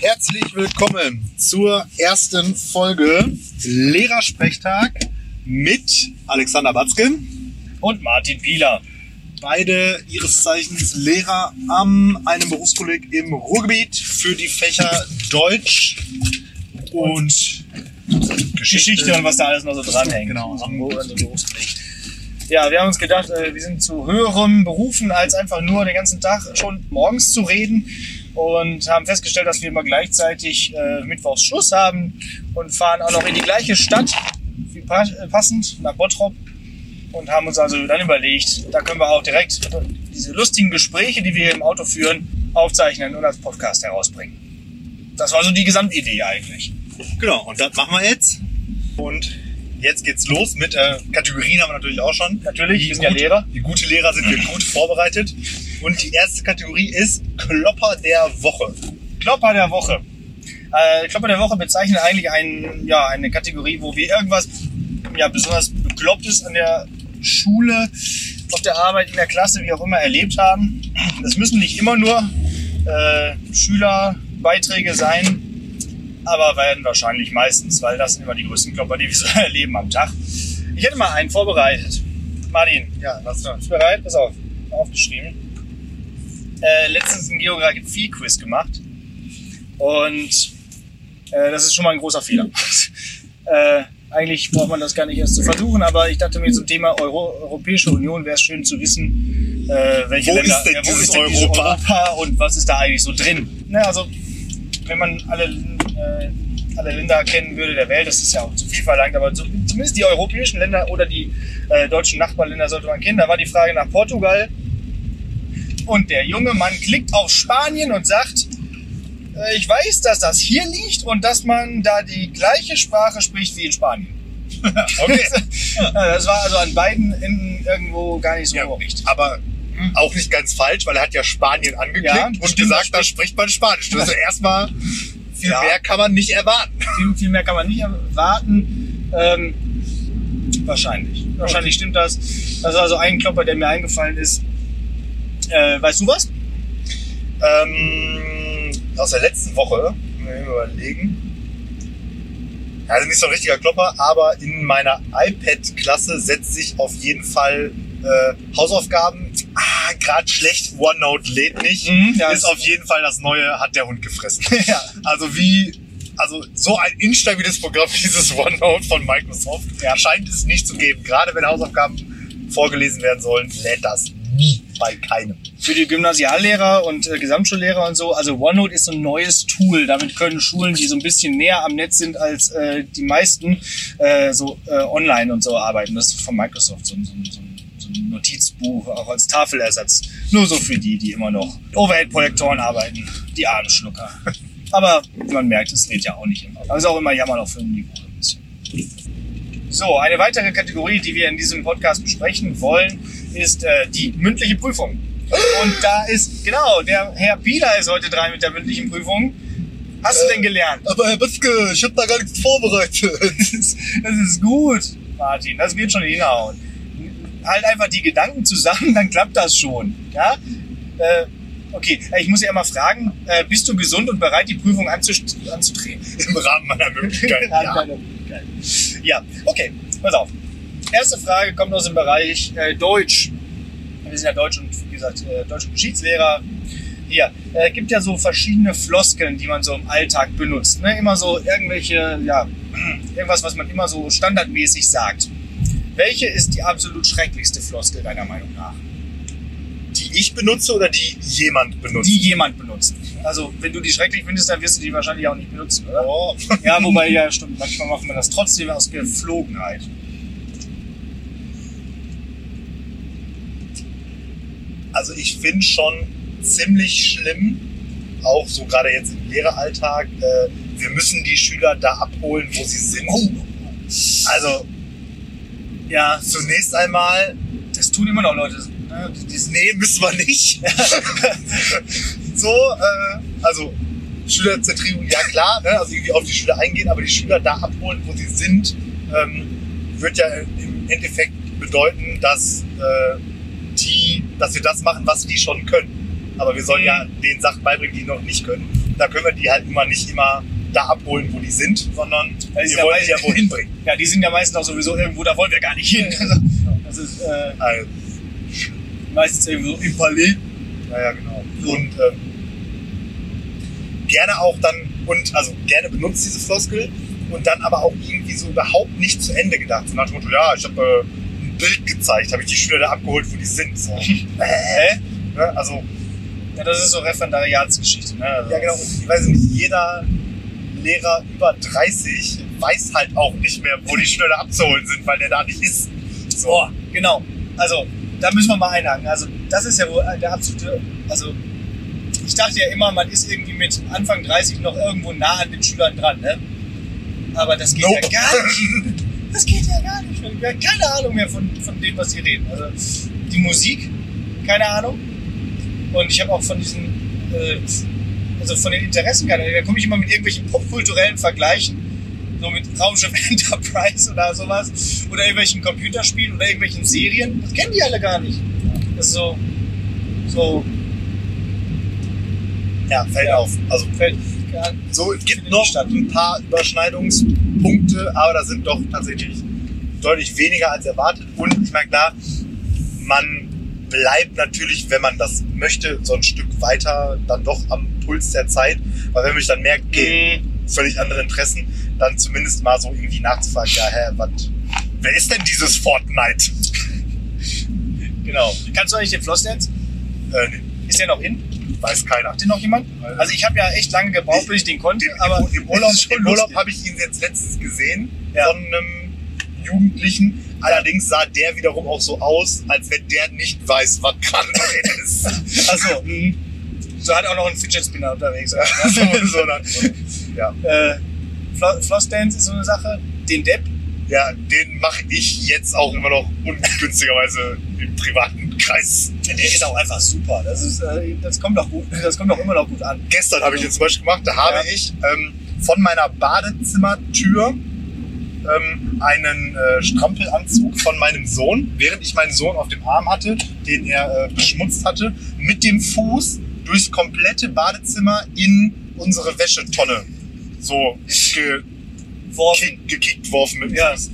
Herzlich willkommen zur ersten Folge Lehrersprechtag mit Alexander Batzke. Und Martin Pieler. Beide ihres Zeichens Lehrer am einem Berufskolleg im Ruhrgebiet für die Fächer Deutsch und Geschichte und was da alles noch so dranhängt. Genau. Am Berufskolleg. Ja, wir haben uns gedacht, äh, wir sind zu höherem berufen, als einfach nur den ganzen Tag schon morgens zu reden und haben festgestellt, dass wir immer gleichzeitig äh, mittwochs Schluss haben und fahren auch noch in die gleiche Stadt, wie pa passend, nach Bottrop und haben uns also dann überlegt, da können wir auch direkt diese lustigen Gespräche, die wir im Auto führen, aufzeichnen und als Podcast herausbringen. Das war so die Gesamtidee eigentlich. Genau, und das machen wir jetzt. Und jetzt geht's los mit äh, Kategorien haben wir natürlich auch schon. Natürlich, Die wir sind ja gute- Lehrer. Die gute Lehrer sind wir gut vorbereitet. Und die erste Kategorie ist Klopper der Woche. Klopper der Woche. Äh, Klopper der Woche bezeichnet eigentlich ein, ja, eine Kategorie, wo wir irgendwas ja, besonders Beklopptes an der Schule, auf der Arbeit, in der Klasse, wie auch immer, erlebt haben. Das müssen nicht immer nur äh, Schülerbeiträge sein, aber werden wahrscheinlich meistens, weil das sind immer die größten Klopper, die wir so erleben am Tag. Ich hätte mal einen vorbereitet. Martin, Ja, was da? bist du bereit? Pass auf, aufgeschrieben. Äh, letztens ein Geografie-Quiz gemacht. Und äh, das ist schon mal ein großer Fehler. äh, eigentlich braucht man das gar nicht erst zu versuchen, aber ich dachte mir zum Thema Euro Europäische Union wäre es schön zu wissen, äh, welche Wo Länder, ist denn ja, wo ist denn Europa? Europa und was ist da eigentlich so drin. Ne, also wenn man alle, äh, alle Länder kennen würde der Welt, das ist ja auch zu viel verlangt, aber so, zumindest die europäischen Länder oder die äh, deutschen Nachbarländer sollte man kennen. Da war die Frage nach Portugal und der junge Mann klickt auf Spanien und sagt, äh, ich weiß, dass das hier liegt und dass man da die gleiche Sprache spricht wie in Spanien. Okay. Das war also an beiden Enden irgendwo gar nicht so Ja, richtig. aber auch nicht ganz falsch, weil er hat ja Spanien angeklickt Ja, und gesagt, da spricht man Spanisch. Also erstmal viel Ja. mehr kann man nicht erwarten. Viel, viel mehr kann man nicht erwarten. Ähm, wahrscheinlich. Wahrscheinlich stimmt das. Das war also ein Klopper, der mir eingefallen ist. Äh, weißt du was? Ähm, aus der letzten Woche, überlegen. Also nicht so ein richtiger Klopper, aber in meiner iPad-Klasse setzt sich auf jeden Fall äh, Hausaufgaben. Ah, gerade schlecht, OneNote lädt nicht. Mhm, ja, ist auf jeden Fall das neue, hat der Hund gefressen. Ja. Also wie, also so ein instabiles Programm, dieses OneNote von Microsoft, Ja. scheint es nicht zu geben. Gerade wenn Hausaufgaben vorgelesen werden sollen, lädt das nie bei keinem. für die Gymnasiallehrer und äh, Gesamtschullehrer und so. Also OneNote ist so ein neues Tool. Damit können Schulen, die so ein bisschen näher am Netz sind als äh, die meisten, äh, so äh, online und so arbeiten. Das ist von Microsoft so, so, so, ein- so ein Notizbuch, auch als Tafelersatz. Nur so für die, die immer noch mit Overhead-Projektoren arbeiten. Die armen Schlucker. Aber man merkt, es lädt ja auch nicht immer. Aber ist auch immer Jammern auf hohem Niveau ein bisschen. So, eine weitere Kategorie, die wir in diesem Podcast besprechen wollen, ist äh, die mündliche Prüfung. Und da ist, genau, der Herr Pieler ist heute dran mit der mündlichen Prüfung. Hast du denn gelernt? Aber Herr Bitzke, ich habe da gar nichts vorbereitet. Das ist, das ist gut, Martin, das wird schon hinhauen. Halt einfach die Gedanken zusammen, dann klappt das schon. Ja? Äh, okay, äh, ich muss ja mal fragen, äh, bist du gesund und bereit, die Prüfung anzutreten? Im Rahmen meiner Möglichkeiten, ja. Ja, okay, pass auf. Erste Frage kommt aus dem Bereich äh, Deutsch. Wir sind ja Deutsch und, wie gesagt, äh, Deutsch und Geschichtslehrer. Hier, äh, gibt ja so verschiedene Floskeln, die man so im Alltag benutzt. Ne? Immer so irgendwelche, ja, irgendwas, was man immer so standardmäßig sagt. Welche ist die absolut schrecklichste Floskel deiner Meinung nach? Die ich benutze oder die jemand benutzt? Die jemand benutzt. Also, wenn du die schrecklich findest, dann wirst du die wahrscheinlich auch nicht benutzen, oder? Oh. Ja, wobei, ja, stimmt. Manchmal macht man das trotzdem aus Geflogenheit. Also ich finde schon ziemlich schlimm, auch so gerade jetzt im Lehreralltag, äh, wir müssen die Schüler da abholen, wo sie sind. Oh. Also Ja, zunächst einmal, das tun immer noch Leute. Ne? Die- die- nee, müssen wir nicht. so, äh, also Schülerzentrierung, ja klar, ne? also irgendwie auf die Schüler eingehen, aber die Schüler da abholen, wo sie sind, ähm, wird ja im Endeffekt bedeuten, dass äh, die, dass wir das machen, was die schon können. Aber wir sollen ja den Sachen beibringen, die noch nicht können. da können wir die halt immer nicht immer da abholen, wo die sind, sondern wir wollen die ja wohin bringen. Ja, die sind ja meistens auch sowieso irgendwo, da wollen wir gar nicht hin. Also, das ist äh, Also, meistens irgendwo im Palais. Ja, ja, genau. Und ähm, gerne auch dann, und also gerne benutzt diese Floskel und dann aber auch irgendwie so überhaupt nicht zu Ende gedacht. So nach dem Motto, ja, ich habe äh, ein Bild gezeigt, habe ich die Schüler da abgeholt, wo die sind. So. Hä? ne? Also, Ja, das ist so Referendariatsgeschichte. Ne? Also, ja genau, und ich weiß nicht, jeder Lehrer über 30 weiß halt auch nicht mehr, wo die Schüler da abzuholen sind, weil der da nicht ist. So. Boah, genau. Also, da müssen wir mal einhaken. Also, das ist ja wohl der absolute. Also, ich dachte ja immer, man ist irgendwie mit Anfang 30 noch irgendwo nah an den Schülern dran, ne? Aber das geht Nope. ja gar nicht. Das geht ja gar nicht. Ich habe keine Ahnung mehr von, von dem, was sie reden. Also, die Musik, keine Ahnung. Und ich habe auch von diesen, äh, also von den Interessen Ahnung. Da komme ich immer mit irgendwelchen popkulturellen Vergleichen so mit Raumschiff Enterprise oder sowas oder irgendwelchen Computerspielen oder irgendwelchen Serien. Das kennen die alle gar nicht. Das ist so, so Ja, fällt Ja. auf. Also fällt gar So, es gibt noch ein paar Überschneidungspunkte, aber da sind doch tatsächlich deutlich weniger als erwartet. Und ich meine, klar, man bleibt natürlich, wenn man das möchte, so ein Stück weiter dann doch am Puls der Zeit. Weil wenn man sich dann merkt, okay, völlig andere Interessen, dann zumindest mal so irgendwie nachzufragen, ja, hä, was, wer ist denn dieses Fortnite? Genau. Kannst du eigentlich den Flossdance? Äh, nee, Ist der noch in? weiß keiner. Macht den noch jemand? Also ich habe ja echt lange gebraucht, bis ich den konnte, Im, aber im, Urlaub, im Urlaub habe ich ihn jetzt letztens gesehen Ja. von einem Jugendlichen. Allerdings sah der wiederum auch so aus, als wenn der nicht weiß, was gerade drin ist. Achso, mhm. so hat auch noch ein Fidget Spinner unterwegs. Ja. so, so dann, ja. äh, Flo- Flossdance ist so eine Sache. Den Depp, ja, den mache ich jetzt auch immer noch ungünstigerweise im privaten Kreis. der ist auch einfach super. Das, ist, äh, das, kommt doch gut, das kommt doch immer noch gut an. Gestern habe ich den zum Beispiel gemacht, da habe Ja. ich ähm, von meiner Badezimmertür ähm, einen äh, Strampelanzug von meinem Sohn, während ich meinen Sohn auf dem Arm hatte, den er äh, beschmutzt hatte, mit dem Fuß durchs komplette Badezimmer in unsere Wäschetonne so ge Worfen. kick, gekickt worfen mit dem Ja. Fuß.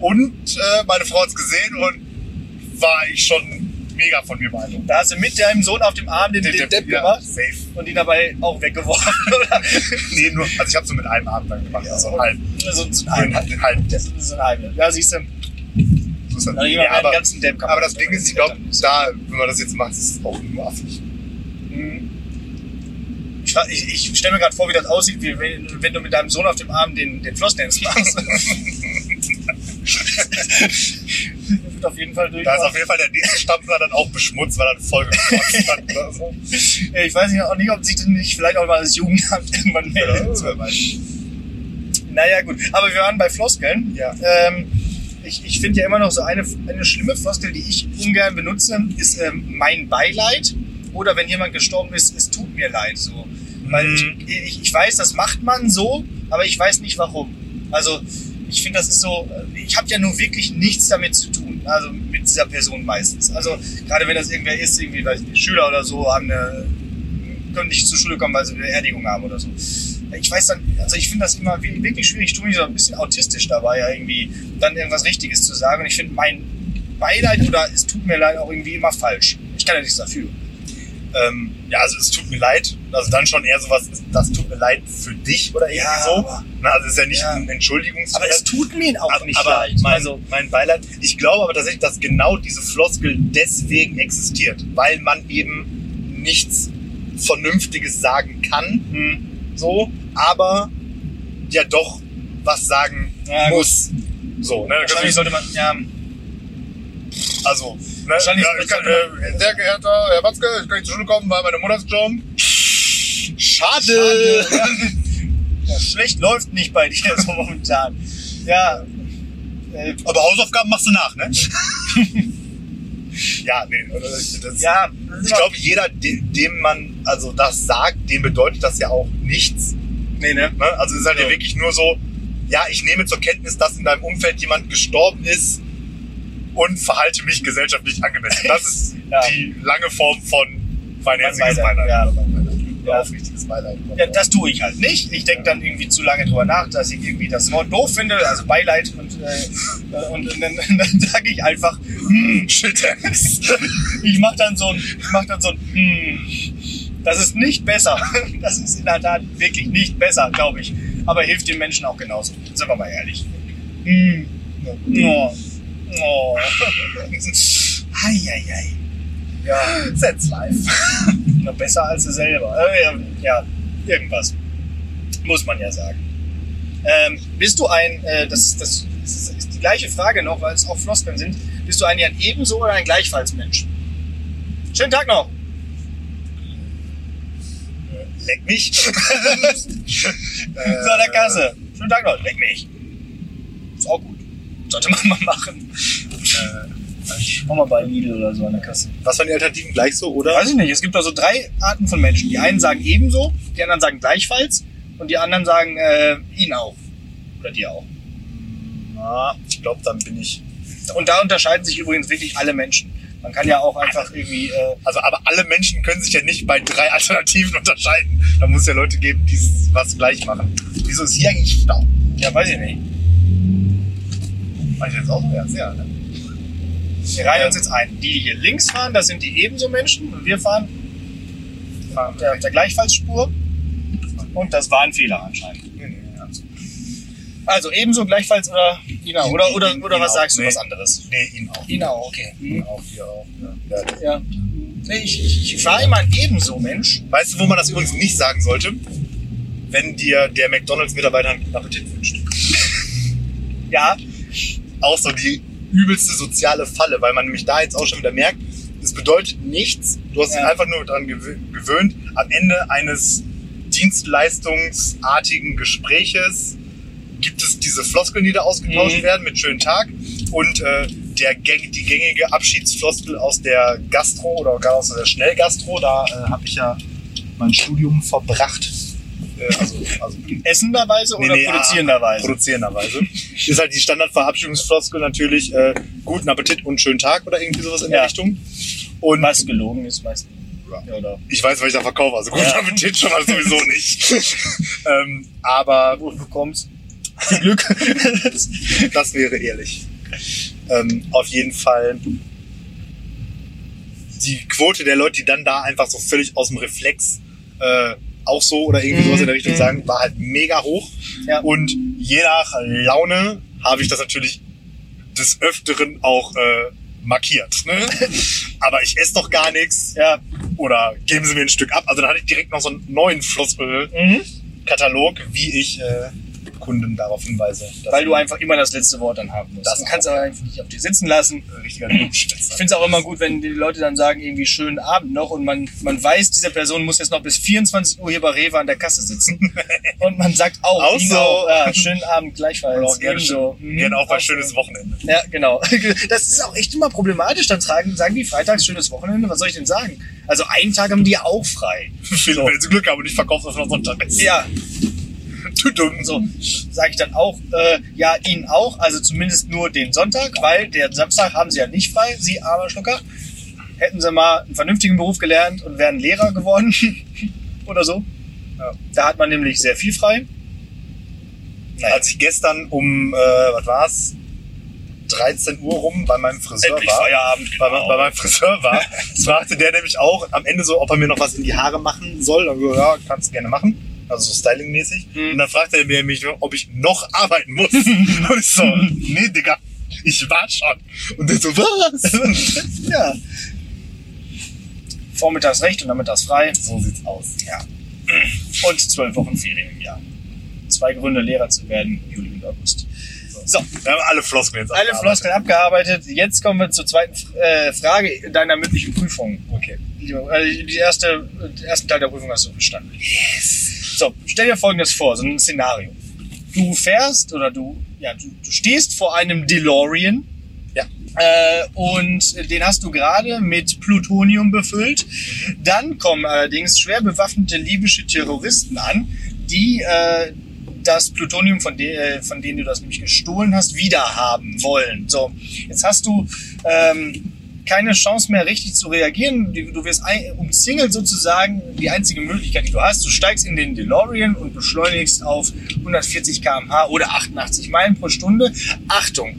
Und äh, meine Frau hat es gesehen und war ich schon mega von mir beeindruckt. Da hast du mit deinem Sohn auf dem Arm den, den Depp ja, gemacht Safe. und ihn dabei auch weggeworfen, oder? Nee, nur, also ich habe so mit einem Arm dann gemacht, also halb. so, so ein Den, halb. den Depp. So ein halb. Ja, siehst du. So das. Also ja, ja, aber, ganzen Depp aber das Ding ist, ich glaube, da, wenn man das jetzt macht, ist es auch nur affig. Mhm. Ich, ich stelle mir gerade vor, wie das aussieht, wie wenn, wenn du mit deinem Sohn auf dem Arm den, den Flossdance machst. wird auf jeden Fall durch. Da ist auf jeden Fall der nächste Stampfer dann auch beschmutzt, weil er Folge gekotzt hat oder so. Ich weiß nicht, auch nicht, ob sich das nicht vielleicht auch mal das Jugendamt irgendwann Ja, meldet. weiß. Naja, gut. Aber wir waren bei Floskeln. Ja. Ähm, ich ich finde ja immer noch so eine, eine schlimme Floskel, die ich ungern benutze, ist ähm, mein Beileid. Oder wenn jemand gestorben ist, es tut mir leid. So. Weil Mhm. ich, ich, ich weiß, das macht man so, aber ich weiß nicht warum. Also ich finde, das ist so, ich habe ja nun wirklich nichts damit zu tun. Also mit dieser Person meistens. Also gerade wenn das irgendwer ist, irgendwie, weiß ich nicht, Schüler oder so, haben eine, können nicht zur Schule kommen, weil sie eine Beerdigung haben oder so. Ich weiß dann, also ich finde das immer wi- wirklich schwierig. Ich tue mich so ein bisschen autistisch dabei, ja, irgendwie dann irgendwas Richtiges zu sagen. Und ich finde mein Beileid oder es tut mir leid auch irgendwie immer falsch. Ich kann ja nichts dafür. Ähm, ja, also es tut mir leid. Also dann schon eher sowas, das tut mir leid für dich oder irgendwie Ja, so. Na, also es ist ja nicht Ja. ein Entschuldigungs Aber es tut mir auch aber, nicht aber leid. Mein, also, mein Beileid. Ich glaube aber tatsächlich, dass genau diese Floskel deswegen existiert, weil man eben nichts Vernünftiges sagen kann, hm, so, aber ja doch was sagen Ja, gut. muss. So, ne? wahrscheinlich sollte man, ja, Also, ne? Wahrscheinlich ja, kann, äh, sehr geehrter Herr Watzke, ich kann nicht zur Schule kommen, weil meine Mutter ist gestorben. Schade. ja, schlecht läuft nicht bei dir so momentan. Ja, äh, Aber Hausaufgaben machst du nach, ne? ja, nee. Das, ja, Ich glaube, jeder, de- dem man also das sagt, dem bedeutet das ja auch nichts. nee, ne? Ne? Also es ist halt Ja. wirklich nur so, ja, ich nehme zur Kenntnis, dass in deinem Umfeld jemand gestorben ist und verhalte mich gesellschaftlich angemessen. Das ist Ja. die lange Form von mein herzliches Beileid, ja. Ja. aufrichtiges Beileid. Ja, das tue ich halt nicht. Ich denke dann irgendwie zu lange drüber nach, dass ich irgendwie das Wort doof finde, also Beileid und, äh, und, und dann, dann sage ich einfach, hm, Shit. ich mache dann so ein, ich mach dann so ein, hm. Das ist nicht besser. Das ist in der Tat wirklich nicht besser, glaube ich. Aber hilft den Menschen auch genauso. Sind wir mal ehrlich. Hm. Oh. Oh. Eieiei. Ja. That's life. Noch besser als sie selber. Äh, ja, irgendwas. Muss man ja sagen. Ähm, bist du ein, äh, das, das ist ist die gleiche Frage noch, weil es auch Floskeln sind. Bist du ein, ein ebenso oder ein gleichfalls Mensch? Schönen Tag noch. Leck mich. So an der Kasse. Schönen Tag noch. Leck mich. Ist auch gut. Sollte man mal machen. Äh, mach mal bei Lidl oder so an der Kasse. Was waren die Alternativen gleich so, oder? Weiß ich nicht. Es gibt also drei Arten von Menschen. Die einen sagen ebenso, die anderen sagen gleichfalls und die anderen sagen äh, ihn auch. Oder dir auch. Ah, ich glaube, dann bin ich. Und da unterscheiden sich übrigens wirklich alle Menschen. Man kann ja auch einfach irgendwie, äh, Also, aber alle Menschen können sich ja nicht bei drei Alternativen unterscheiden. Da muss es ja Leute geben, die was gleich machen. Wieso ist hier eigentlich Stau? ja, weiß ich nicht. Ich jetzt auch? Ja, ne? Wir reihen uns jetzt ein. Die, die hier links fahren, das sind die ebenso Menschen und wir fahren auf der, der Gleichfallsspur. Und das war ein Fehler anscheinend. Also- ebenso, gleichfalls oder Ina, oder, oder, oder was auch. sagst du, Nee. was anderes? Nee, ihn auch. Ina, okay. Ihn auch, hier auch. Ja. Ja. Ja. Nee, ich, ich, ich war immer ein ebenso Mensch. Weißt du, wo man das übrigens nicht sagen sollte? Wenn dir der McDonalds-Mitarbeiter einen Appetit wünscht. Ja, Auch so die übelste soziale Falle, weil man nämlich da jetzt auch schon wieder merkt, es bedeutet nichts. Du hast dich Ja. einfach nur daran gewö- gewöhnt, am Ende eines dienstleistungsartigen Gespräches gibt es diese Floskeln, die da ausgetauscht Mhm. werden mit schönen Tag und äh, der, die gängige Abschiedsfloskel aus der Gastro oder gar aus der Schnellgastro, da äh, habe ich ja mein Studium verbracht. Äh, also, also essenderweise Nee, oder nee, ah, produzierenderweise? produzierenderweise. Ist halt die Standardverabschiedungsfloskel natürlich äh, guten Appetit und schönen Tag oder irgendwie sowas in Ja. der Richtung. Und Was gelogen ist meist. Ja. Ja, oder? ich weiß, was ich da verkaufe, also guten Ja. Appetit schon mal sowieso nicht. ähm, aber Wo du bekommst. Viel Glück. das wäre ehrlich. Ähm, auf jeden Fall die Quote der Leute, die dann da einfach so völlig aus dem Reflex äh, auch so oder irgendwie sowas in der Richtung Mhm. sagen, war halt mega hoch. Ja. Und je nach Laune habe ich das natürlich des Öfteren auch äh, markiert. Ne? Aber ich esse doch gar nichts. ja. Oder geben Sie mir ein Stück ab. Also dann hatte ich direkt noch so einen neuen Floskelkatalog, Mhm. wie ich äh, Kunden darauf hinweise. Weil du einfach immer das letzte Wort dann haben musst. Das kannst du auch. aber einfach nicht auf dir sitzen lassen. ein richtiger Ich finde es auch immer gut, wenn die Leute dann sagen, irgendwie schönen Abend noch und man, man weiß, diese Person muss jetzt noch bis 24 Uhr hier bei Rewe an der Kasse sitzen. und man sagt auch, Auch so. ja, schönen Abend gleichfalls. Oder auch gerne, schön, Mhm, gerne auch auch schönes so. Wochenende. Ja, genau. Das ist auch echt immer problematisch. Dann tragen, sagen die freitags schönes Wochenende. Was soll ich denn sagen? Also einen Tag haben die auch frei. Wenn sie Glück haben und ich verkaufe das noch Sonntag. Ja, Dumm. so sage ich dann auch, äh, ja, ihnen auch, also zumindest nur den Sonntag, weil der Samstag haben sie ja nicht frei, sie armer Schlucker. Hätten sie mal einen vernünftigen Beruf gelernt und wären Lehrer geworden oder so. Ja. Da hat man nämlich sehr viel frei. Naja, Als ich gestern um, äh, was war's, 13 Uhr rum bei meinem Friseur endlich war, Feierabend. bei, Genau. bei meinem Friseur war, fragte der nämlich auch am Ende so, ob er mir noch was in die Haare machen soll. Und so, ja, kannst du gerne machen. Also so stylingmäßig. Mhm. Und dann fragte er mich, ob ich noch arbeiten muss. Und ich so, nee, Digga, ich war schon. Und der so, was? ja. Vormittags recht und nachmittags frei. so sieht's aus. Ja. Und zwölf Wochen Ferien im Jahr. Zwei Gründe, Lehrer zu werden, Juli und August. So, Wir haben alle Floskeln jetzt alle abgearbeitet. Floskeln abgearbeitet. Jetzt kommen wir zur zweiten äh, Frage deiner mündlichen Prüfung. Okay. Lieber- äh, Die erste, den ersten Teil der Prüfung hast du bestanden. So, stell dir folgendes vor, so ein Szenario. Du fährst oder du, ja, du, du stehst vor einem DeLorean Ja. äh, und den hast du gerade mit Plutonium befüllt. Dann kommen allerdings schwer bewaffnete libysche Terroristen an, die äh, das Plutonium, von, de äh, von denen du das nämlich gestohlen hast, wiederhaben wollen. So, jetzt hast du ähm, keine Chance mehr richtig zu reagieren. Du wirst ein, umzingelt sozusagen. Die einzige Möglichkeit, die du hast, du steigst in den DeLorean und beschleunigst auf 140 km/h oder 88 Meilen pro Stunde. Achtung!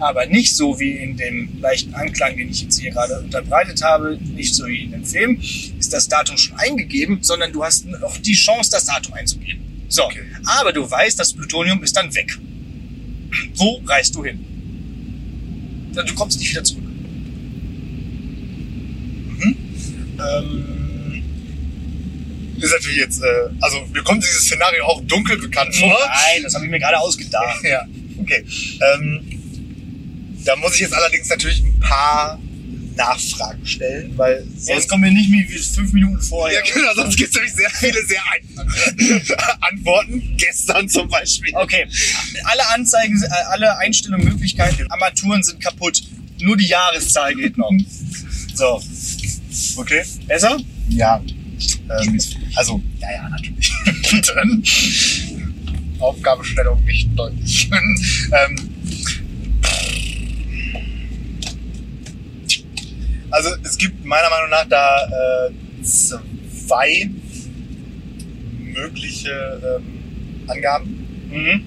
Aber nicht so wie in dem leichten Anklang, den ich jetzt hier gerade unterbreitet habe, nicht so wie in dem Film, ist das Datum schon eingegeben, sondern du hast noch die Chance, das Datum einzugeben. So, Okay. aber du weißt, das Plutonium ist dann weg. Wo reist du hin? Du kommst nicht wieder zurück. Ähm, ist natürlich jetzt, äh, also mir kommt dieses Szenario auch dunkel bekannt vor. Nein, das habe ich mir gerade ausgedacht. Ja, okay. Ähm, da muss ich jetzt allerdings natürlich ein paar Nachfragen stellen, weil sonst, kommen wir nicht mehr wie fünf Minuten vorher. ja, genau, sonst gibt es nämlich sehr viele sehr einfache Antworten. Gestern zum Beispiel. Okay, alle Anzeigen, äh, alle Einstellungen, Möglichkeiten, Armaturen sind kaputt. Nur die Jahreszahl geht noch. So, Okay. besser? Ja. Ähm, also, ja, ja, natürlich. Dann Aufgabenstellung nicht deutlich. ähm, also, es gibt meiner Meinung nach da äh, zwei mögliche ähm, Angaben. Mhm.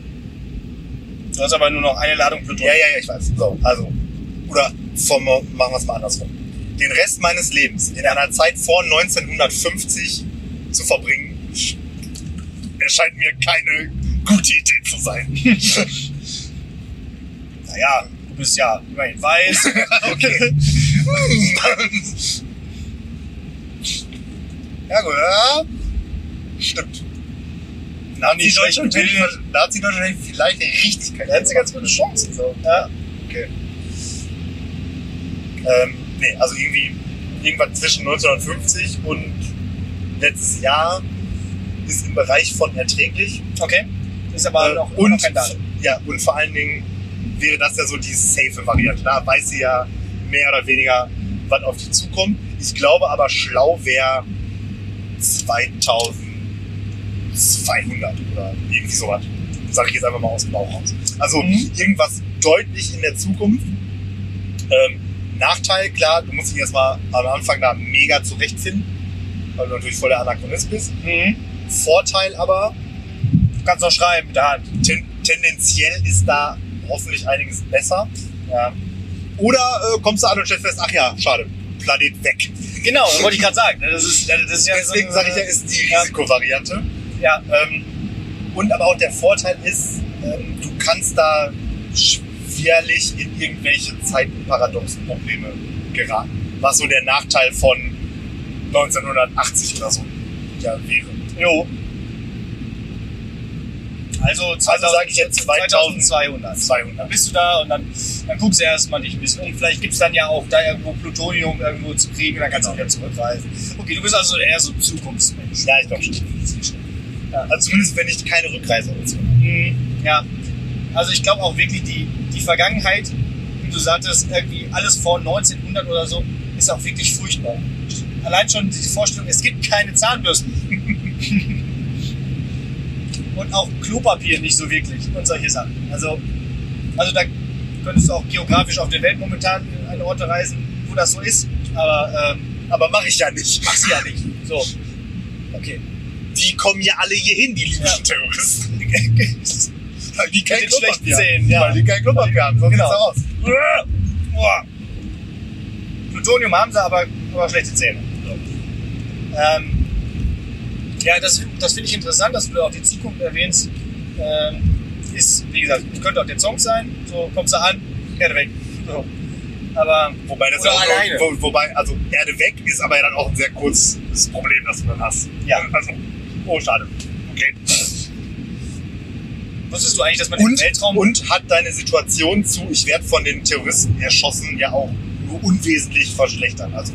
Du hast aber nur noch eine Ladung Ja, Plutonium. ja, ja, ich weiß. So, also, oder vom, machen wir es mal andersrum. Den Rest meines Lebens in einer Zeit vor 1950 zu verbringen, erscheint mir keine gute Idee zu sein. Naja, du bist ja immerhin weiß. okay. ja, gut, ja. Stimmt. Nazi-Deutschland hätte hätte ich vielleicht richtig keine Da hat sie ganz gute Chancen. So. Ja. Okay. Ähm, nee, also irgendwie irgendwann zwischen 1950 und letztes Jahr ist im Bereich von erträglich. Okay. Ist aber Äh, noch, und, noch kein Datum. ja, und vor allen Dingen wäre das ja so die safe Variante. Da weiß sie ja mehr oder weniger, was auf die zukommt. Ich glaube aber, schlau wäre 2200 oder irgendwie sowas. Sage ich jetzt einfach mal aus dem Bauch raus. Also Mhm. irgendwas deutlich in der Zukunft. Ähm, Nachteil, klar, du musst dich erstmal am Anfang da mega zurechtfinden, weil du natürlich voll der Anachronist bist. Mhm. Vorteil aber, Du kannst auch schreiben mit der Hand. ten tendenziell ist da hoffentlich einiges besser. Ja. Oder äh, kommst du an und stellst fest, ach ja, schade, Planet weg. Genau, das wollte ich gerade sagen. Das ist, das ist ja Deswegen so, sage ich ja, ist die Ja. Risikovariante. Ja, Ähm, und aber auch der Vorteil ist, ähm, du kannst da schwerlich in irgendwelche Zeitenparadoxen-Probleme geraten. Was so der Nachteil von 1980 oder so ja, wäre. jo. Also, 2000, Also sage ich jetzt 2000 2200. Dann 200. bist du da und dann, dann guckst du erstmal dich ein bisschen um. Vielleicht gibt's dann ja auch da irgendwo Plutonium irgendwo zu kriegen, dann kannst Genau. du wieder zurückreisen. Okay, du bist also eher so ein Zukunftsmensch. Ja, ich glaube schon. Also zumindest wenn ich keine habe. Mhm, Ja. Also ich glaube auch wirklich, die, die Vergangenheit, wie du sagtest, irgendwie alles vor 1900 oder so, ist auch wirklich furchtbar. Allein schon die Vorstellung, es gibt keine Zahnbürsten. Und auch Klopapier nicht so wirklich und solche Sachen. Also, also da könntest du auch geografisch auf der Welt momentan an Orte reisen, wo das so ist. Aber ähm, Aber mache ich ja nicht. mach's ja nicht. So. Okay. Die kommen ja alle hier hin, die libyschen Ja. Terroristen. Weil die kein Klopapier haben. Ja. Weil die kein Klopapier haben. So Genau. sieht's aus. Plutonium haben sie, aber, aber schlechte Zähne. So. Ähm, ja, das, das finde ich interessant, dass du auch die Zukunft erwähnst. Ähm, ist, wie gesagt, könnte auch der Song sein. So kommst du an, Erde weg. So. Aber Wobei das ja auch alleine. Wo, wobei, also Erde weg ist aber ja dann auch ein sehr kurzes Problem, das du dann hast. Ja. Also, oh, schade. Okay. wusstest du eigentlich, dass man im Und, Weltraum und hat deine Situation zu, ich werde von den Terroristen erschossen, ja auch nur unwesentlich verschlechtern. Also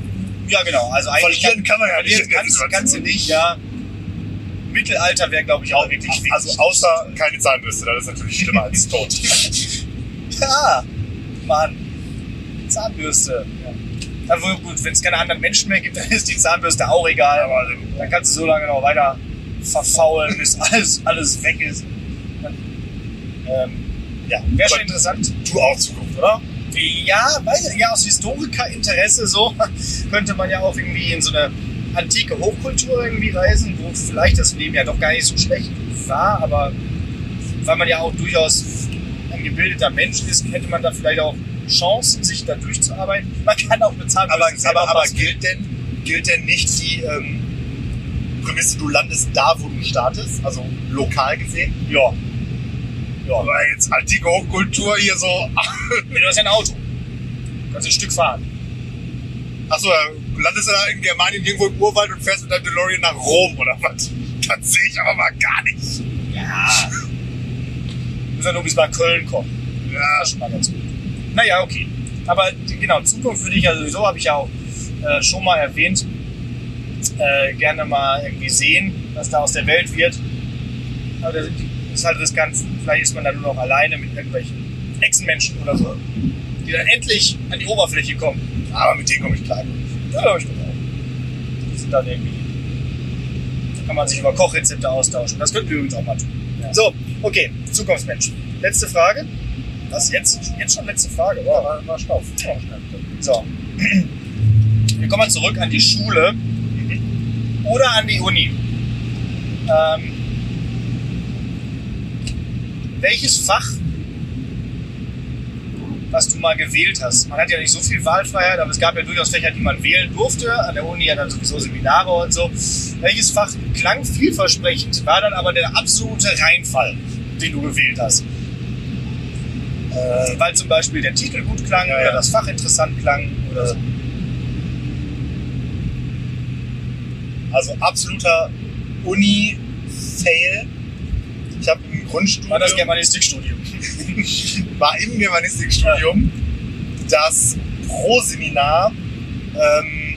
ja genau, also eigentlich verlieren kann man ja nicht. verlieren kannst, kannst du nicht, ja. Mittelalter wäre, glaube ich, auch wirklich wichtig. Also außer keine Zahnbürste, das ist natürlich schlimmer als tot. Ja, Mann. Zahnbürste. Ja. Also gut, wenn es keine anderen Menschen mehr gibt, dann ist die Zahnbürste auch egal. Aber dann kannst du so lange noch weiter verfaulen, bis alles, alles weg ist. Ähm, ja, wäre schon interessant. du auch Zukunft, oder? Ja, weiß ich, ja, aus Historikerinteresse so könnte man ja auch irgendwie in so eine antike Hochkultur irgendwie reisen, wo vielleicht das Leben ja doch gar nicht so schlecht war, aber weil man ja auch durchaus ein gebildeter Mensch ist, hätte man da vielleicht auch Chancen, sich da durchzuarbeiten. Man kann auch bezahlen. Aber, aber, aber gilt, denn, gilt denn nicht die ähm, Prämisse, du landest da, wo du startest? Also lokal gesehen? ja. Ja, Aber jetzt antike Hochkultur hier so. du hast ja ein Auto. Du kannst ein Stück fahren. Achso, du landest da in Germanien irgendwo im Urwald und fährst mit deinem DeLorean nach Rom oder was? Das sehe ich aber mal gar nicht. Ja. Du musst ja nur bis nach Köln kommen. Ja, Das ist schon mal ganz gut. Naja, okay. Aber die- genau, Zukunft würde ich ja sowieso, habe ich ja auch äh, schon mal erwähnt, äh, gerne mal irgendwie sehen, was da aus der Welt wird. Aber das ist halt riskant. Vielleicht ist man dann nur noch alleine mit irgendwelchen Echsenmenschen oder so, die dann endlich an die Oberfläche kommen. aber mit denen komme ich klar. Ja, glaube ich auch. Die sind dann irgendwie. Da kann man sich über Kochrezepte austauschen. Das könnten wir übrigens auch mal tun. So, okay, Zukunftsmensch. Letzte Frage. Was jetzt? Jetzt schon letzte Frage. Wow, war, war schlau. Ja, So. Wir kommen mal zurück an die Schule oder an die Uni. Ähm, welches Fach, was du mal gewählt hast? Man hat ja nicht so viel Wahlfreiheit, aber es gab ja durchaus Fächer, die man wählen durfte. An der Uni ja dann sowieso Seminare und so. Welches Fach klang vielversprechend, war dann aber der absolute Reinfall, den du gewählt hast? Äh, weil zum Beispiel der Titel gut klang Ja, oder ja. das Fach interessant klang oder so. Also absoluter Uni-Fail. Ich habe Grundstudium, War das Germanistikstudium? war im Germanistikstudium das Pro-Seminar, ähm,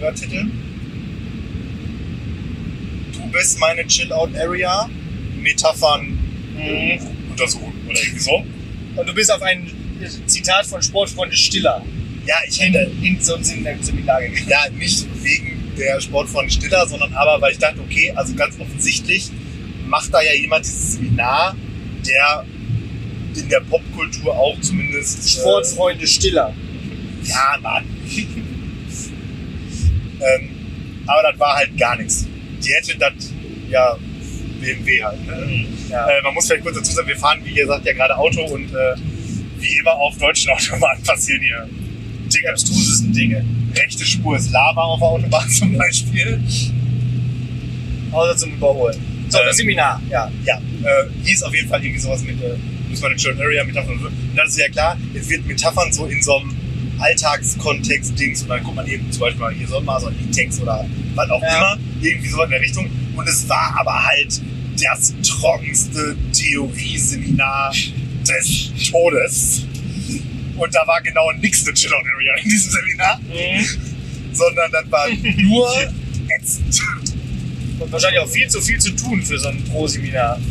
Hörtitel. Du bist meine Chill-Out-Area, Metaphern Mhm. untersuchen oder irgendwie so. Und du bist auf ein Zitat von Sportfreunde Stiller Ja, ich hätte, in so ein Sem- Seminar gegangen. ja, nicht wegen der Sport von Stiller, sondern aber, weil ich dachte, okay, also ganz offensichtlich macht da ja jemand dieses Seminar, der in der Popkultur auch zumindest Sportfreunde Stiller. Äh, ja, Mann. ähm, aber das war halt gar nichts. Die hätte das ja BMW halt. Ne? Ja. Äh, man muss vielleicht kurz dazu sagen, wir fahren, wie gesagt, ja gerade Auto und äh, wie immer auf deutschen Autobahnen passieren hier Die abstrusesten Dinge. rechte Spur ist Lava auf der Autobahn zum Beispiel. Außer zum Überholen. So, Ähm, das Seminar, ja. Ja, äh, hieß auf jeden Fall irgendwie sowas mit, äh, muss man eine Churn Area Metaphern und dann ist ja klar, jetzt wird Metaphern so in so einem Alltagskontext Dings und dann guckt man eben zum Beispiel mal hier so mal so ein Liedtext oder was auch Ja. immer, irgendwie so in der Richtung. Und es war aber halt das trockenste Theorieseminar des Todes. Und da war genau nichts eine Chill Out Area in diesem Seminar, sondern das war nur ätzend. Und wahrscheinlich auch viel zu viel zu tun für so ein Pro-Seminar an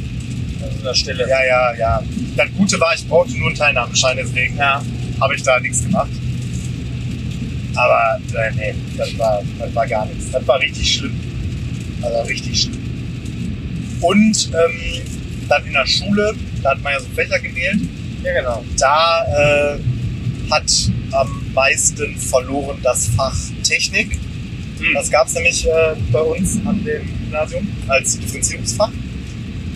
so einer Stelle. Ja, ja, ja. Das Gute war, ich brauchte nur einen Teilnahmeschein, deswegen Ja. habe ich da nichts gemacht. Aber äh, nee, das war, das war gar nichts. Das war richtig schlimm. Also richtig schlimm. Und ähm, dann in der Schule, da hat man ja so Fächer gewählt, ja, genau. da äh, hat am meisten verloren das Fach Technik. Hm. Das gab es nämlich äh, bei uns an dem Gymnasium als Differenzierungsfach.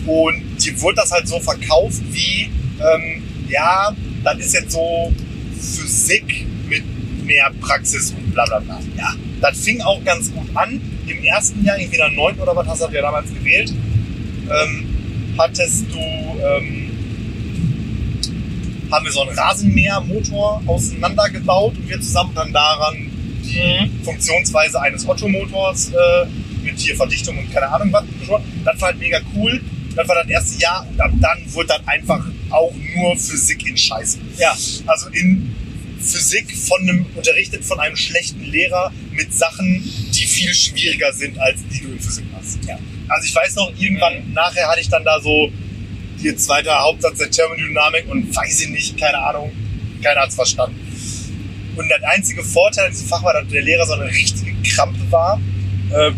Und die wurde das halt so verkauft wie, ähm, ja, das ist jetzt so Physik mit mehr Praxis und bla bla bla. Ja, das fing auch ganz gut an. Im ersten Jahr, irgendwie in der 9. oder was hast du ja damals gewählt, ähm, hattest du, ähm, haben wir so einen Rasenmähermotor auseinandergebaut und wir zusammen dann daran die Funktionsweise eines Ottomotors äh, mit hier Verdichtung und keine Ahnung was. Das war halt mega cool. Das war das erste Jahr und ab dann wurde dann einfach auch nur Physik in Scheiße. Ja. Also in Physik von einem, unterrichtet von einem schlechten Lehrer mit Sachen, die viel schwieriger sind, als die du in Physik hast. Ja. Also ich weiß noch, irgendwann nachher hatte ich dann da so die zweite Hauptsatz der Thermodynamik und weiß ich nicht, keine Ahnung, keiner hat's verstanden. Und der einzige Vorteil an diesem Fach war, dass der Lehrer so eine richtige Krampe war. Äh,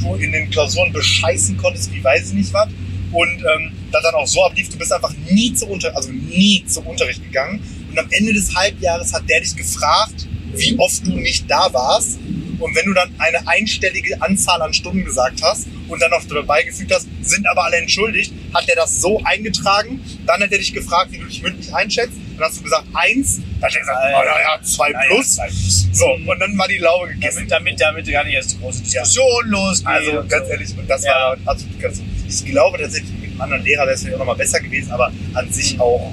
du in den Klausuren bescheißen konntest, wie weiß ich nicht was. Und ähm, das dann auch so ablief, du bist einfach nie zu Unter also nie zum Unterricht gegangen, Und am Ende des Halbjahres hat der dich gefragt, wie oft du nicht da warst. Und wenn du dann eine einstellige Anzahl an Stunden gesagt hast und dann noch dabei gefügt hast, sind aber alle entschuldigt, hat er das so eingetragen. Dann hat er dich gefragt, wie du dich mündlich einschätzt. Dann hast du gesagt eins. Dann hat er gesagt, oh, ja, ja, zwei Naja, plus. zwei plus. So, und dann war die Laube gegessen. Damit, damit, damit gar nicht erst die große Diskussion losgeht. Also ganz so. ehrlich, und das Ja. war absolut ganz Ich glaube tatsächlich, mit einem anderen Lehrer wäre es vielleicht auch nochmal besser gewesen, aber an sich auch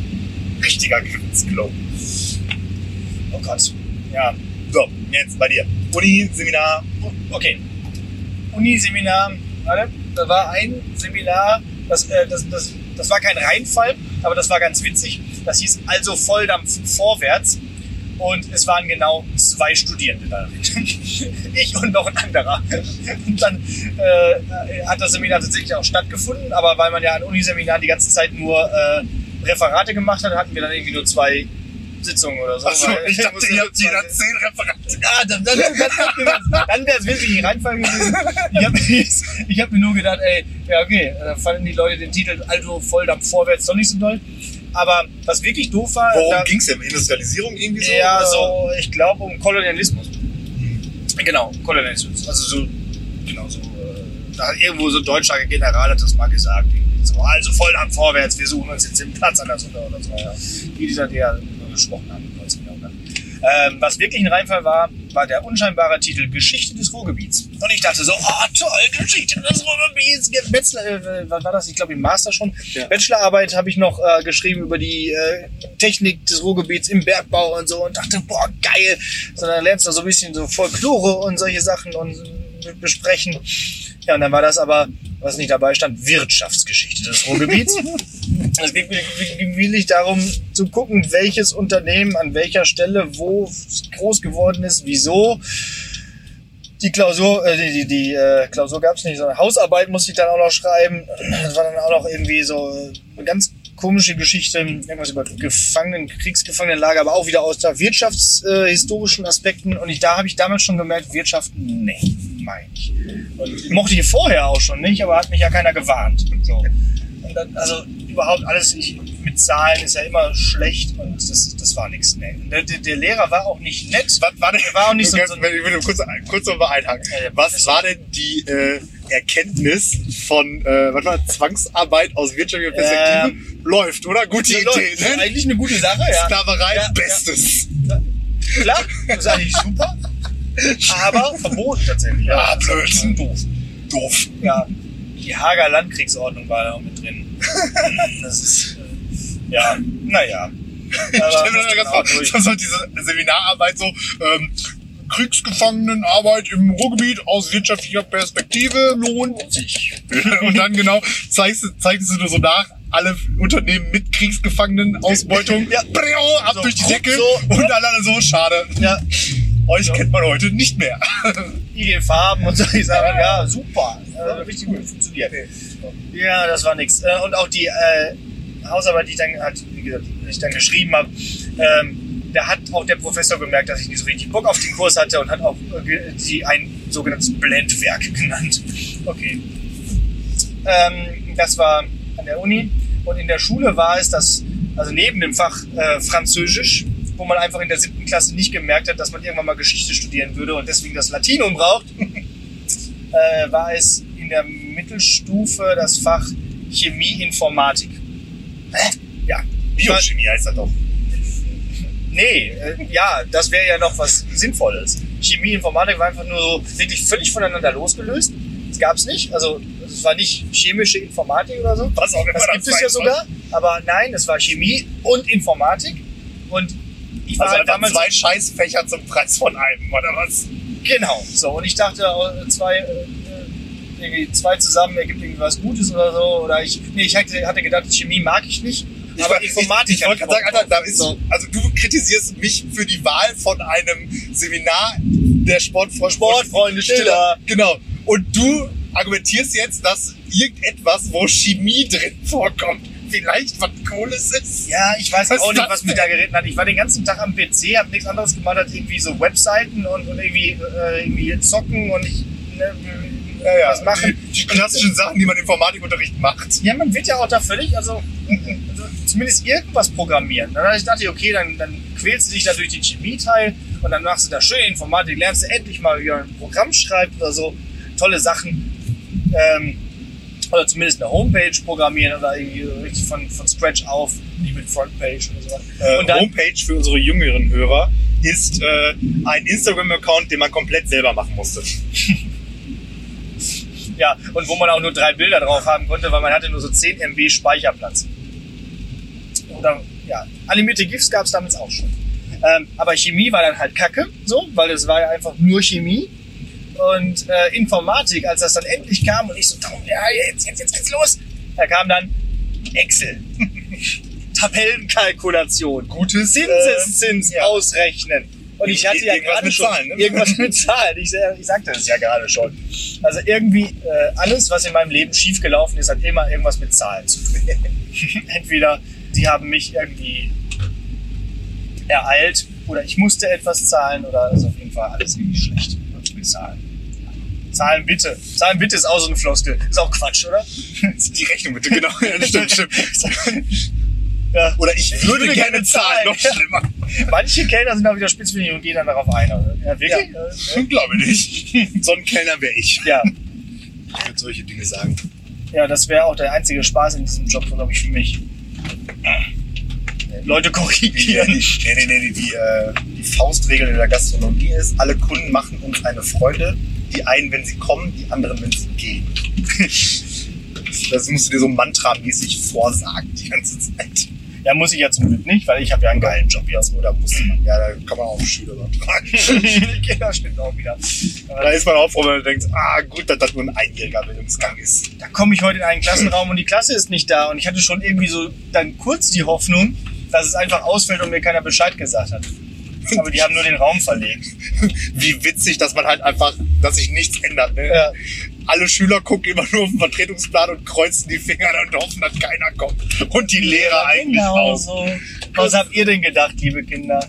richtiger Grenzklo. Oh Gott. Ja, So, jetzt bei dir. Uni, Seminar. okay. Uniseminar, warte, da war ein Seminar, das, äh, das, das, das war kein Reinfall, aber das war ganz witzig. Das hieß also Volldampf vorwärts. Und es waren genau zwei Studierende darin. ich und noch ein anderer. Und dann äh, hat das Seminar tatsächlich auch stattgefunden, aber weil man ja an Uniseminaren die ganze Zeit nur äh, Referate gemacht hat, hatten wir dann irgendwie nur zwei Sitzungen oder so. Achso, ich dachte, ihr habt jeder zehn Referate. Ah, dann, dann, dann, dann wäre es wirklich ein Reinfall gewesen. Ich habe hab mir nur gedacht, ey, ja okay, da fanden die Leute den Titel Also Volldampf vorwärts doch nicht so doll. Aber was wirklich doof war, Worum ging es denn? Industrialisierung irgendwie so? ja, oder? so, ich glaube um Kolonialismus. Genau, Kolonialismus. Also so, genau so, äh, da hat irgendwo so ein deutscher General hat das mal gesagt. So, also Volldampf vorwärts, wir suchen uns jetzt den Platz an der Sonne oder so. Ja. Wie dieser, der gesprochen haben im 19. Jahrhundert. Ähm, was wirklich ein Reinfall war, war der unscheinbare Titel Geschichte des Ruhrgebiets. Und ich dachte so, oh toll, Geschichte des Ruhrgebiets. Bachelor, äh, was war das? Ich glaube im Master schon. Ja. Bachelorarbeit habe ich noch äh, geschrieben über die äh, Technik des Ruhrgebiets im Bergbau und so und dachte, boah, geil. So, dann lernst du so ein bisschen so Folklore und solche Sachen und besprechen. Ja, und dann war das aber, was nicht dabei stand, Wirtschaftsgeschichte des Ruhrgebiets. Es ging wirklich darum zu gucken, welches Unternehmen an welcher Stelle wo groß geworden ist, wieso. Die Klausur, äh, die, die, die äh, Klausur gab es nicht, sondern Hausarbeit musste ich dann auch noch schreiben. Das war dann auch noch irgendwie so eine ganz komische Geschichte, irgendwas über Gefangenen, Kriegsgefangenenlager, aber auch wieder aus der wirtschaftshistorischen äh, Aspekten. Und ich, da habe ich damals schon gemerkt, Wirtschaft, nee, ich. Und mochte ich vorher auch schon nicht, aber hat mich ja keiner gewarnt. So. Dann, also überhaupt alles ich, mit Zahlen ist ja immer schlecht und das, das war nichts. Nee. Der, der, Lehrer war auch nicht nett. Was war denn, War auch nicht so- Ganz- wenn ich will kurz, kurz noch mal einhaken. Ja, ja, Was war denn die äh, Erkenntnis von äh, was war? Zwangsarbeit aus wirtschaftlicher Perspektive? Läuft, oder? Gute Idee, läuft. ne? Eigentlich eine gute Sache, ja. Sklaverei, Bestes. Klar, das ist eigentlich super. Aber verboten tatsächlich. Ja, Ah, Blödsinn. Doof. Doof. Ja, die Hager Landkriegsordnung war da auch mit drin. Das ist, äh, ja, naja. Stell mir das ganz vor, durch. das war diese Seminararbeit so, ähm, Kriegsgefangenenarbeit im Ruhrgebiet aus wirtschaftlicher Perspektive lohnt sich. Und dann genau zeigst, du- zeigst du nur so nach, alle Unternehmen mit Kriegsgefangenenausbeutung, Ja. Brio, ab So, durch die Decke so. und alle so, schade. Ja, Euch kennt man heute nicht mehr. IG Farben und so. Ich sage, ja, super. Äh, richtig gut funktioniert. Ja, das war nix. Äh, Und auch die äh, Hausarbeit, die ich dann, hat, wie gesagt, ich dann geschrieben habe, ähm, da hat auch der Professor gemerkt, dass ich nicht so richtig Bock auf den Kurs hatte und hat auch äh, die ein sogenanntes Blendwerk genannt. Okay. Ähm, das war an der Uni und in der Schule war es das, also neben dem Fach äh, Französisch, wo man einfach in der siebten Klasse nicht gemerkt hat, dass man irgendwann mal Geschichte studieren würde und deswegen das Latinum braucht, äh, war es in der Mittelstufe das Fach Chemie Informatik. Hä? Ja. Biochemie heißt das doch. Nee, äh, ja, das wäre ja noch was Sinnvolles. Chemie, Informatik war einfach nur so wirklich völlig voneinander losgelöst. Das gab es nicht. Also es war nicht chemische Informatik oder so. Was auch immer Das gibt es ja sogar. Aber nein, es war Chemie und Informatik. Und ich war Also halt damals zwei Scheißfächer zum Preis von einem, oder was? Genau. So, und ich dachte, äh, zwei, äh, irgendwie zwei zusammen ergibt irgendwie was Gutes oder so. Oder ich, nee, ich hatte, gedacht, Chemie mag ich nicht. aber ich, Informatik Ich, ich wollte gerade sagen, Alter, da ist, So. also du kritisierst mich für die Wahl von einem Seminar der Sportfreunde Sportfreunde Stiller. Genau. Und du argumentierst jetzt, dass irgendetwas, wo Chemie drin vorkommt, vielleicht was Cooles ist. Ja, ich weiß Was auch nicht, was mich da geritten hat. Ich war den ganzen Tag am PC, habe nichts anderes gemacht als irgendwie so Webseiten und, und irgendwie, äh, irgendwie zocken und ich, ne, Ja, ja. was machen. Die, die klassischen Sachen, die man im Informatikunterricht macht. Ja, man wird ja auch da völlig, also, also zumindest irgendwas programmieren. Dann ich dachte, okay, dann, dann quälst du dich da durch den Chemieteil und dann machst du da schön Informatik, lernst du endlich mal, wie man ein Programm schreibt oder so. Tolle Sachen. Ähm, oder zumindest eine Homepage programmieren oder irgendwie so richtig von, von Scratch auf, nicht mit Frontpage oder so. Äh, und dann, Homepage für unsere jüngeren Hörer ist äh, ein Instagram-Account, den man komplett selber machen musste. ja, und wo man auch nur drei Bilder drauf haben konnte, weil man hatte nur so 10 MB Speicherplatz. Oder, ja, animierte GIFs gab es damals auch schon. Ähm, aber Chemie war dann halt kacke, so, weil es war ja einfach nur Chemie. Und äh, Informatik, als das dann endlich kam und ich so, ja, jetzt, jetzt, jetzt geht's los. Da kam dann Excel. Tabellenkalkulation. Gutes Zinseszins äh, ja. ausrechnen. Und ich hatte ja gerade schon Zahlen, ne? irgendwas mit Zahlen. Ich, ich sagte das ja gerade schon. Also irgendwie äh, alles, was in meinem Leben schiefgelaufen ist, hat immer irgendwas mit Zahlen zu tun. Entweder sie haben mich irgendwie ereilt oder ich musste etwas zahlen oder also auf jeden Fall alles irgendwie schlecht Zahlen. Zahlen bitte. Zahlen bitte ist auch so eine Floskel. Ist auch Quatsch, oder? Die Rechnung bitte, genau. Ja, stimmt, stimmt. Ja. Oder ich würde gerne zahlen, noch schlimmer. Manche Kellner sind da wieder spitzfindig und gehen dann darauf ein. oder? Ja, wirklich? Ja. Ich glaube nicht. So ein Kellner wäre ich. ja. Ich würde solche Dinge sagen. Ja, das wäre auch der einzige Spaß in diesem Job, glaube ich, für mich. Leute korrigieren. nee, nee, nee, die, äh, die Faustregel in der Gastronomie ist, alle Kunden machen uns eine Freude. Die einen, wenn sie kommen, die anderen, wenn sie gehen. Das musst du dir so mantramäßig vorsagen die ganze Zeit. Ja, muss ich ja zum Glück nicht, weil ich habe ja einen geilen Job hier. Oder musste man. Ja, da kann man auch Schüler übertragen. ja, stimmt auch wieder. Da ist man auch froh, wenn man denkt, ah, gut, dass das nur ein einjähriger Bildungsgang ist. Da komme ich heute in einen Klassenraum und die Klasse ist nicht da. Und ich hatte schon irgendwie so dann kurz die Hoffnung, dass es einfach ausfällt und mir keiner Bescheid gesagt hat. Aber die haben nur den Raum verlegt. Wie witzig, dass man halt einfach, dass sich nichts ändert. Ne? Ja. Alle Schüler gucken immer nur auf den Vertretungsplan und kreuzen die Finger und hoffen, dass keiner kommt. Und die Lehrer eigentlich genau auch. so. Was habt ihr denn gedacht, liebe Kinder?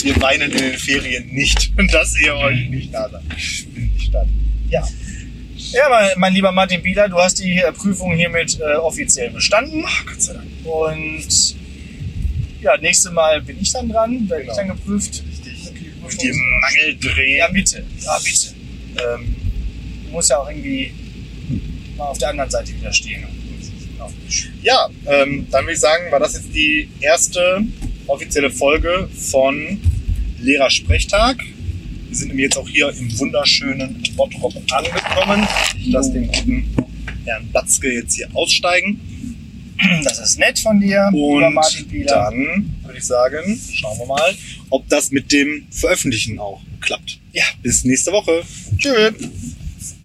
Wir weinen in den Ferien nicht, dass ihr euch nicht da seid. Stadt. Ja. Ja, mein, mein lieber Martin Bieler, du hast die äh, Prüfung hiermit äh, offiziell bestanden. Ach, Gott sei Dank. Und ja, nächstes Mal bin ich dann dran, werde Genau. ich dann geprüft. Mit dem Mangel drehen. Ja, bitte. Ja, bitte. Ähm, du musst ja auch irgendwie mal auf der anderen Seite wieder stehen. Ja, ähm, dann würde ich sagen, war das jetzt die erste offizielle Folge von Lehrersprechtag. Wir sind nämlich jetzt auch hier im wunderschönen Bottrop angekommen. Ich lasse den guten Herrn Batzke jetzt hier aussteigen. Das ist nett von dir, lieber Und Martin Bieler. dann würde ich sagen, schauen wir mal, ob das mit dem Veröffentlichen auch klappt. Ja. Bis nächste Woche. Tschüss.